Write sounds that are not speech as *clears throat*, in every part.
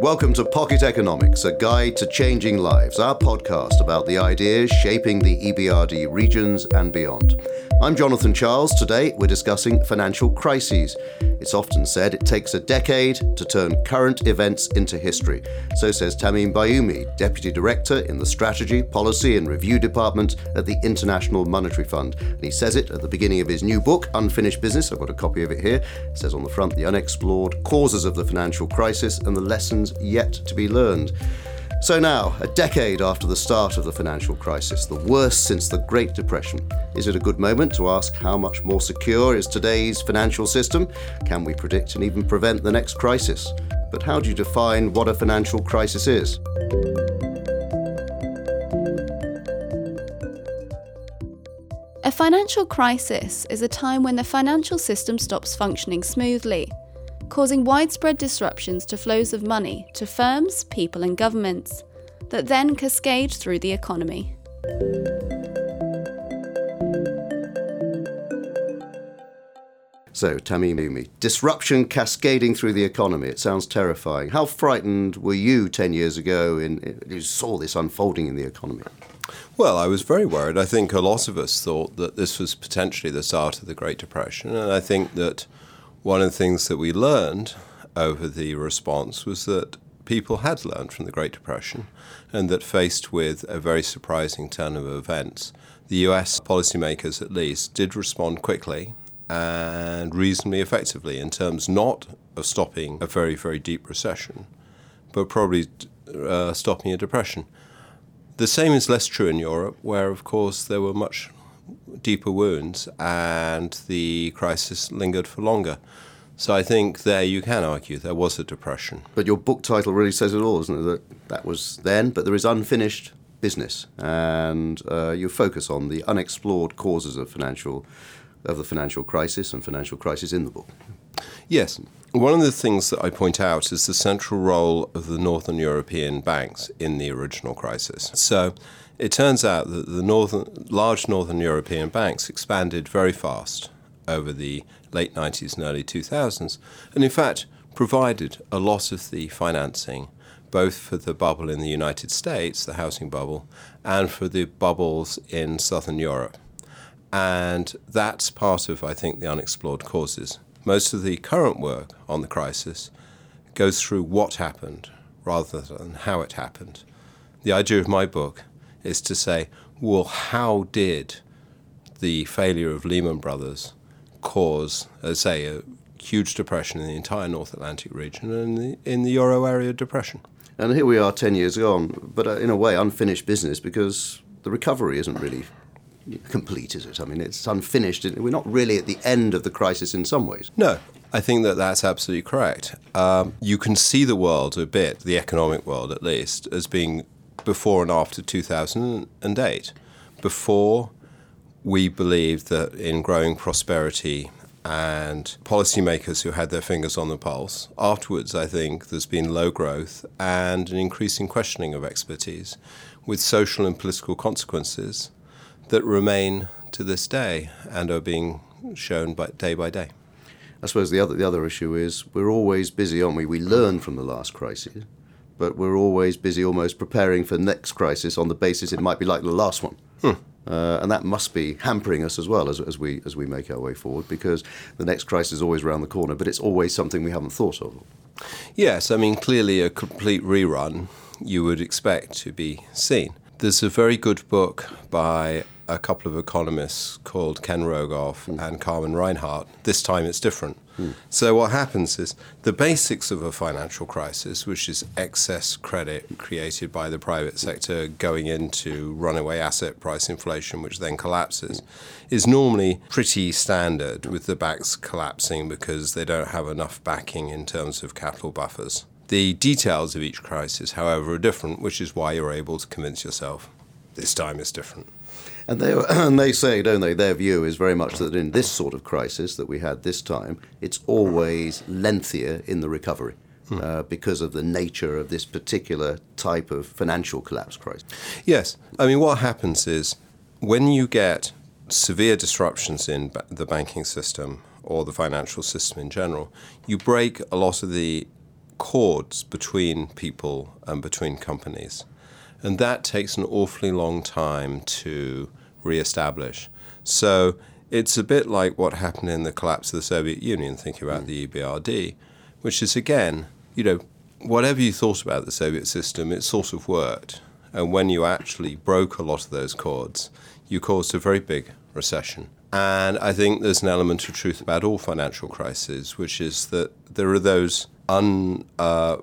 Welcome to Pocket Economics, a guide to changing lives, our podcast about the ideas shaping the EBRD regions and beyond. I'm Jonathan Charles. Today we're discussing financial crises. It's often said it takes a decade to turn current events into history. So says Tamim Bayoumi, Deputy Director in the Strategy, Policy and Review Department at the International Monetary Fund. And he says it at the beginning of his new book, Unfinished Business. I've got a copy of it here. It says on the front, the unexplored causes of the financial crisis and the lessons yet to be learned. So now, a decade after the start of the financial crisis, the worst since the Great Depression, is it a good moment to ask how much more secure is today's financial system? Can we predict and even prevent the next crisis? But how do you define what a financial crisis is? A financial crisis is a time when the financial system stops functioning smoothly causing widespread disruptions to flows of money to firms, people, and governments that then cascade through the economy. So, Tamimi, disruption cascading through the economy. It sounds terrifying. How frightened were you 10 years ago in, you saw this unfolding in the economy? Well, I was very worried. I think a lot of us thought that this was potentially the start of the Great Depression. And I think that one of the things that we learned over the response was that people had learned from the Great Depression and that faced with a very surprising turn of events, the US policymakers at least did respond quickly and reasonably effectively in terms not of stopping a very, very deep recession, but probably uh, stopping a depression. The same is less true in Europe, where, of course, there were much deeper wounds, and the crisis lingered for longer. So I think there you can argue there was a depression. But your book title really says it all, isn't it? That that was then, but there is unfinished business, and uh, you focus on the unexplored causes of financial of the financial crisis and financial crisis in the book. Yes. One of the things that I point out is the central role of the Northern European banks in the original crisis. So it turns out that the northern, large Northern European banks expanded very fast over the late 90s and early 2000s, and in fact provided a lot of the financing both for the bubble in the United States, the housing bubble, and for the bubbles in Southern Europe. And that's part of, I think, the unexplored causes. Most of the current work on the crisis goes through what happened rather than how it happened. The idea of my book is to say, well, how did the failure of Lehman Brothers cause, uh, say, a huge depression in the entire North Atlantic region and in the, in the euro area depression? And here we are 10 years on, but uh, in a way, unfinished business because the recovery isn't really complete, is it? I mean, it's unfinished. We're not really at the end of the crisis in some ways. No, I think that that's absolutely correct. Um, you can see the world a bit, the economic world at least, as being before and after 2008. Before, we believed that in growing prosperity and policymakers who had their fingers on the pulse. Afterwards, I think there's been low growth and an increasing questioning of expertise with social and political consequences that remain to this day and are being shown by, day by day. I suppose the other, the other issue is we're always busy, aren't we? We learn from the last crisis but we're always busy almost preparing for the next crisis on the basis it might be like the last one. Hmm. Uh, and that must be hampering us as well as, as, we, as we make our way forward because the next crisis is always around the corner, but it's always something we haven't thought of. Yes, I mean, clearly a complete rerun you would expect to be seen. There's a very good book by a couple of economists called Ken Rogoff mm. and Carmen Reinhart. This time it's different. Mm. So, what happens is the basics of a financial crisis, which is excess credit created by the private sector going into runaway asset price inflation, which then collapses, is normally pretty standard with the banks collapsing because they don't have enough backing in terms of capital buffers. The details of each crisis, however, are different, which is why you're able to convince yourself this time is different. And they, *clears throat* and they say, don't they, their view is very much that in this sort of crisis that we had this time, it's always lengthier in the recovery. Hmm. Uh, because of the nature of this particular type of financial collapse crisis. Yes. I mean, what happens is when you get severe disruptions in the banking system or the financial system in general, you break a lot of the cords between people and between companies. And that takes an awfully long time to re-establish. So it's a bit like what happened in the collapse of the Soviet Union, thinking about the EBRD, which is again, you know, whatever you thought about the Soviet system, it sort of worked. And when you actually broke a lot of those cords, you caused a very big recession. And I think there's an element of truth about all financial crises, which is that there are those un, uh,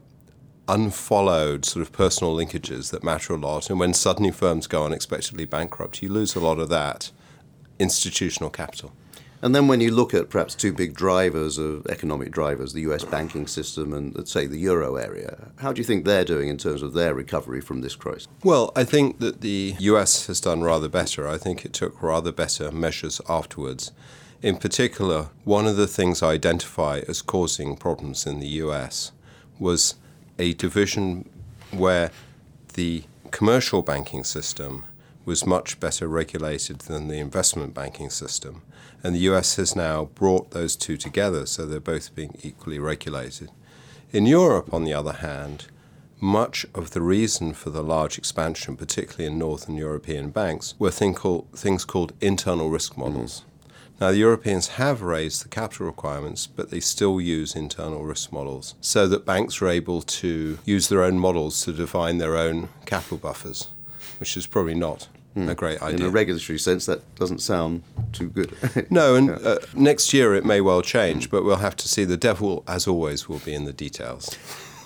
unfollowed sort of personal linkages that matter a lot. And when suddenly firms go unexpectedly bankrupt, you lose a lot of that institutional capital. And then when you look at perhaps two big drivers of economic drivers, the US banking system and let's say the euro area, how do you think they're doing in terms of their recovery from this crisis? Well, I think that the US has done rather better. I think it took rather better measures afterwards. In particular, one of the things I identify as causing problems in the US was a division where the commercial banking system was much better regulated than the investment banking system. And the US has now brought those two together, so they're both being equally regulated. In Europe, on the other hand, much of the reason for the large expansion, particularly in Northern European banks, were thing called, things called internal risk models. Mm. Now, the Europeans have raised the capital requirements, but they still use internal risk models so that banks are able to use their own models to define their own capital buffers, which is probably not mm. a great idea. In a regulatory sense, that doesn't sound too good. *laughs* no, and uh, next year it may well change, but we'll have to see. The devil, as always, will be in the details.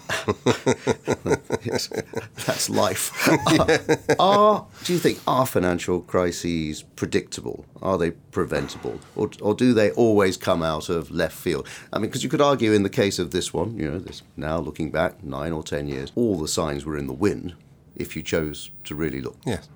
*laughs* that's life. *laughs* Are, are, do you think are financial crises predictable? Are they preventable, or, or do they always come out of left field? I mean, because you could argue in the case of this one, you know, this now looking back nine or ten years, all the signs were in the wind if you chose to really look. Yes.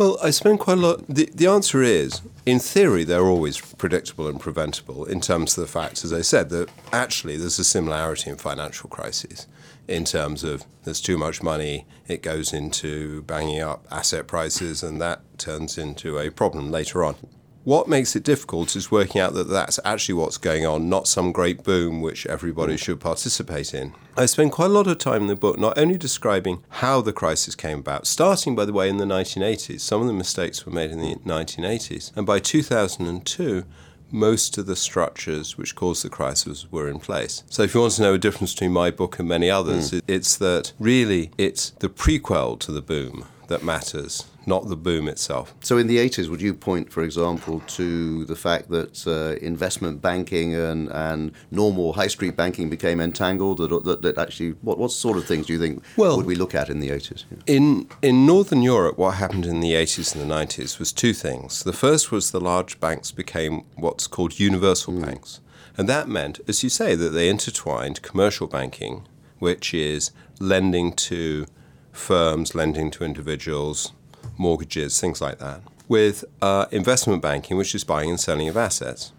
Well, I spend quite a lot. The, the answer is, in theory, they're always predictable and preventable in terms of the fact, as I said, that actually there's a similarity in financial crises in terms of there's too much money, it goes into banging up asset prices, and that turns into a problem later on. What makes it difficult is working out that that's actually what's going on, not some great boom which everybody should participate in. I spend quite a lot of time in the book not only describing how the crisis came about, starting, by the way, in the 1980s. Some of the mistakes were made in the 1980s. And by 2002, most of the structures which caused the crisis were in place. So if you want to know a difference between my book and many others, mm. it's that really it's the prequel to the boom that matters not the boom itself. So, in the 80s, would you point, for example, to the fact that uh, investment banking and, and normal high street banking became entangled? That, that, that, actually, what, what sort of things do you think well, would we look at in the 80s? Yeah. In, in Northern Europe, what happened in the 80s and the 90s was two things. The first was the large banks became what's called universal mm. banks. And that meant, as you say, that they intertwined commercial banking, which is lending to firms, lending to individuals, mortgages, things like that, with uh, investment banking, which is buying and selling of assets.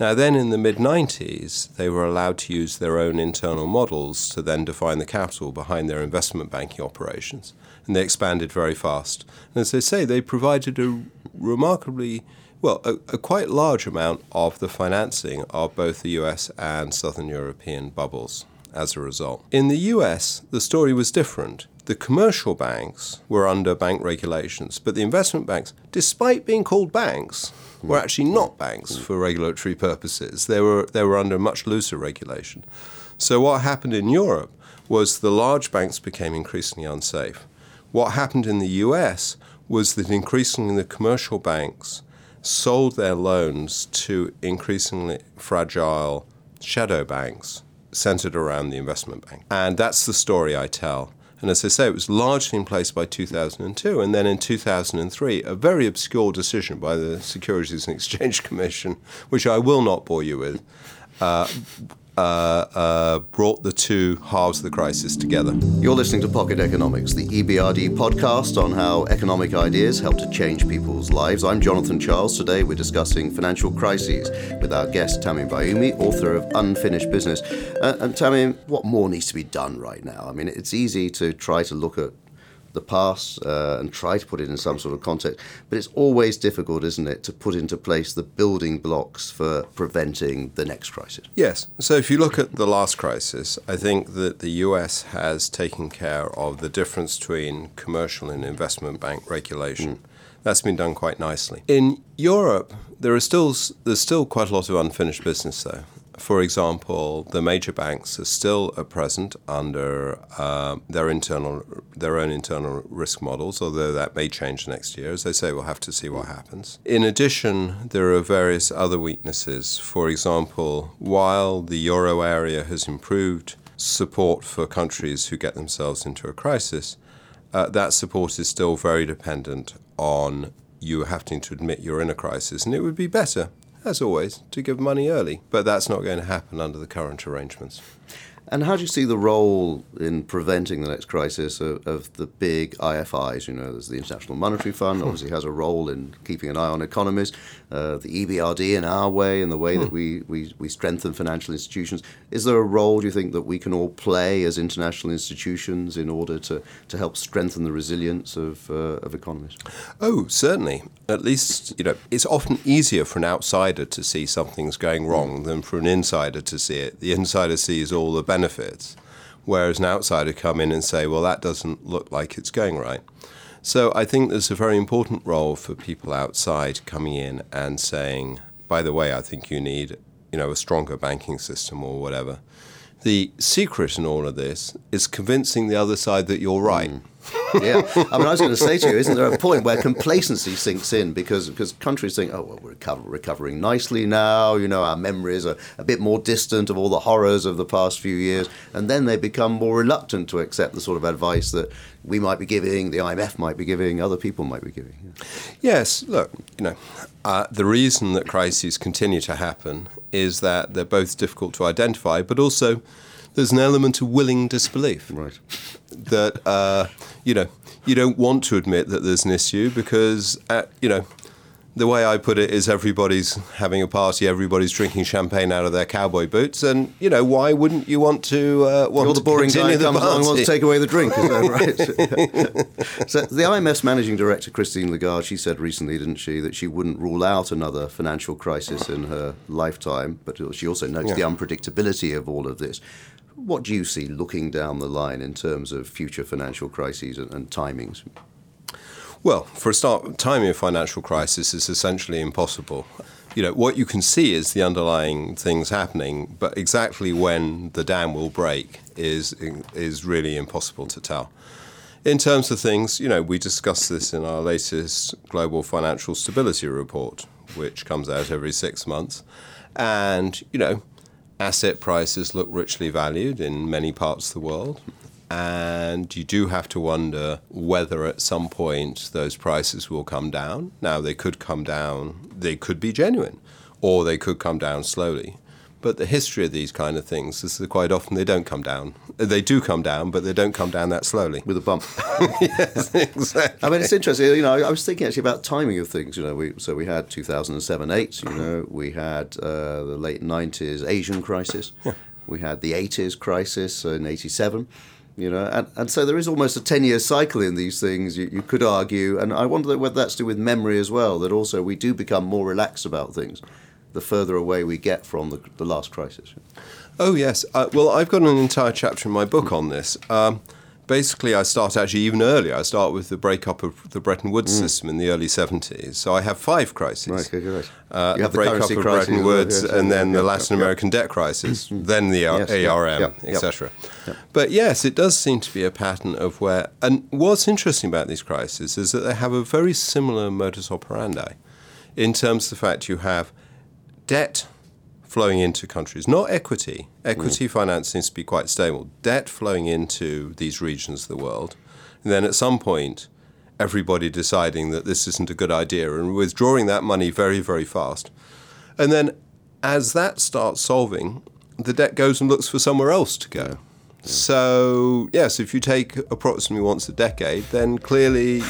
Now, then in the mid 90s, they were allowed to use their own internal models to then define the capital behind their investment banking operations. And they expanded very fast. And as they say, they provided a remarkably, well, a, a quite large amount of the financing of both the US and Southern European bubbles as a result. In the US, the story was different. The commercial banks were under bank regulations, but the investment banks, despite being called banks, were actually not banks for regulatory purposes. They were, they were under much looser regulation. So, what happened in Europe was the large banks became increasingly unsafe. What happened in the US was that increasingly the commercial banks sold their loans to increasingly fragile shadow banks centered around the investment bank. And that's the story I tell. And as I say, it was largely in place by 2002. And then in 2003, a very obscure decision by the Securities and Exchange *laughs* Commission, which I will not bore you with, uh, uh, uh, brought the two halves of the crisis together. You're listening to Pocket Economics, the EBRD podcast on how economic ideas help to change people's lives. I'm Jonathan Charles. Today we're discussing financial crises with our guest Tamim Bayoumi, author of Unfinished Business. Uh, and Tamim, what more needs to be done right now? I mean, it's easy to try to look at the past uh, and try to put it in some sort of context. But it's always difficult, isn't it, to put into place the building blocks for preventing the next crisis? Yes. So if you look at the last crisis, I think that the US has taken care of the difference between commercial and investment bank regulation. Mm. That's been done quite nicely. In Europe, there are still there's still quite a lot of unfinished business though for example, the major banks are still at present under uh, their internal, their own internal risk models, although that may change next year. As I say, we'll have to see what happens. In addition, there are various other weaknesses. For example, while the euro area has improved support for countries who get themselves into a crisis, uh, that support is still very dependent on you having to admit you're in a crisis, and it would be better as always, to give money early. But that's not going to happen under the current arrangements. And how do you see the role in preventing the next crisis of, of, the big IFIs? You know, there's the International Monetary Fund, obviously has a role in keeping an eye on economies. Uh, the EBRD in our way, in the way that hmm. we, we, we strengthen financial institutions. Is there a role, do you think, that we can all play as international institutions in order to, to help strengthen the resilience of, uh, of economies? Oh, certainly. At least, you know, it's often easier for an outsider to see something's going wrong than for an insider to see it. The insider sees all the benefits benefits, whereas an outsider come in and say, well, that doesn't look like it's going right. So I think there's a very important role for people outside coming in and saying, by the way, I think you need, you know, a stronger banking system or whatever. The secret in all of this is convincing the other side that you're right. Mm yeah, I mean, I was going to say to you, isn't there a point where complacency sinks in because because countries think, oh, well, we're recover, recovering nicely now. You know, our memories are a bit more distant of all the horrors of the past few years, and then they become more reluctant to accept the sort of advice that we might be giving, the IMF might be giving, other people might be giving. Yeah. Yes, look, you know, uh, the reason that crises continue to happen is that they're both difficult to identify, but also there's an element of willing disbelief. Right. That uh, you know you don't want to admit that there's an issue because at, uh, you know the way I put it is everybody's having a party, everybody's drinking champagne out of their cowboy boots, and you know why wouldn't you want to uh, want You're the boring guy comes along wants to take away the drink, is that *laughs* right? so the IMF's managing director Christine Lagarde, she said recently, didn't she, that she wouldn't rule out another financial crisis in her lifetime, but she also notes yeah. the unpredictability of all of this. What do you see looking down the line in terms of future financial crises and, and timings? Well, for a start, timing a financial crisis is essentially impossible. You know, what you can see is the underlying things happening, but exactly when the dam will break is is really impossible to tell. In terms of things, you know, we discussed this in our latest Global Financial Stability Report, which comes out every six months. And, you know, asset prices look richly valued in many parts of the world. And you do have to wonder whether at some point those prices will come down. Now, they could come down, they could be genuine, or they could come down slowly. But the history of these kind of things is that quite often they don't come down. They do come down, but they don't come down that slowly. With a bump. *laughs* yes, exactly. I mean, it's interesting. You know, I was thinking actually about timing of things. You know, we, so we had 2007 8, you know, we had uh, the late 90s Asian crisis, *laughs* yeah. we had the 80s crisis in 87 you know and, and so there is almost a 10 year cycle in these things you, you could argue and i wonder whether that's to do with memory as well that also we do become more relaxed about things the further away we get from the, the last crisis. Oh, yes. Uh, well, I've got an entire chapter in my book on this. Um, basically, I start actually even earlier. I start with the breakup of the Bretton Woods mm. system in the early 70s. So I have five crises. Right, okay, right. Uh, the, the breakup of Bretton Woods, yes, and then the Latin American debt crisis, then the yes, ARM, etc. But yes, it does seem to be a pattern of where. And what's interesting about these crises is that they have a very similar modus operandi in terms of the fact you have debt flowing into countries, not equity. Equity mm. finance needs to be quite stable. Debt flowing into these regions of the world. And then at some point, everybody deciding that this isn't a good idea and withdrawing that money very, very fast. And then as that starts solving, the debt goes and looks for somewhere else to go. Yeah. Yeah. So, yes, if you take approximately once a decade, then clearly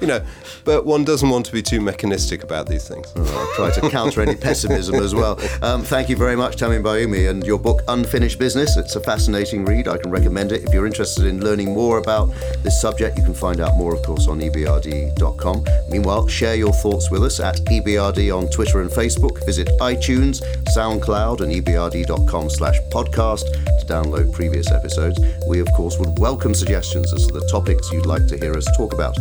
You know, but one doesn't want to be too mechanistic about these things. I'll try to counter any pessimism as well. Um, thank you very much, Tamim Bayoumi, and your book, Unfinished Business. It's a fascinating read. I can recommend it. If you're interested in learning more about this subject, you can find out more, of course, on ebrd.com. Meanwhile, share your thoughts with us at ebrd on Twitter and Facebook. Visit iTunes, SoundCloud, and ebrd.com slash podcast to download previous episodes. We, of course, would welcome suggestions as to the topics you'd like to hear us talk about.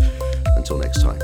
Until next time.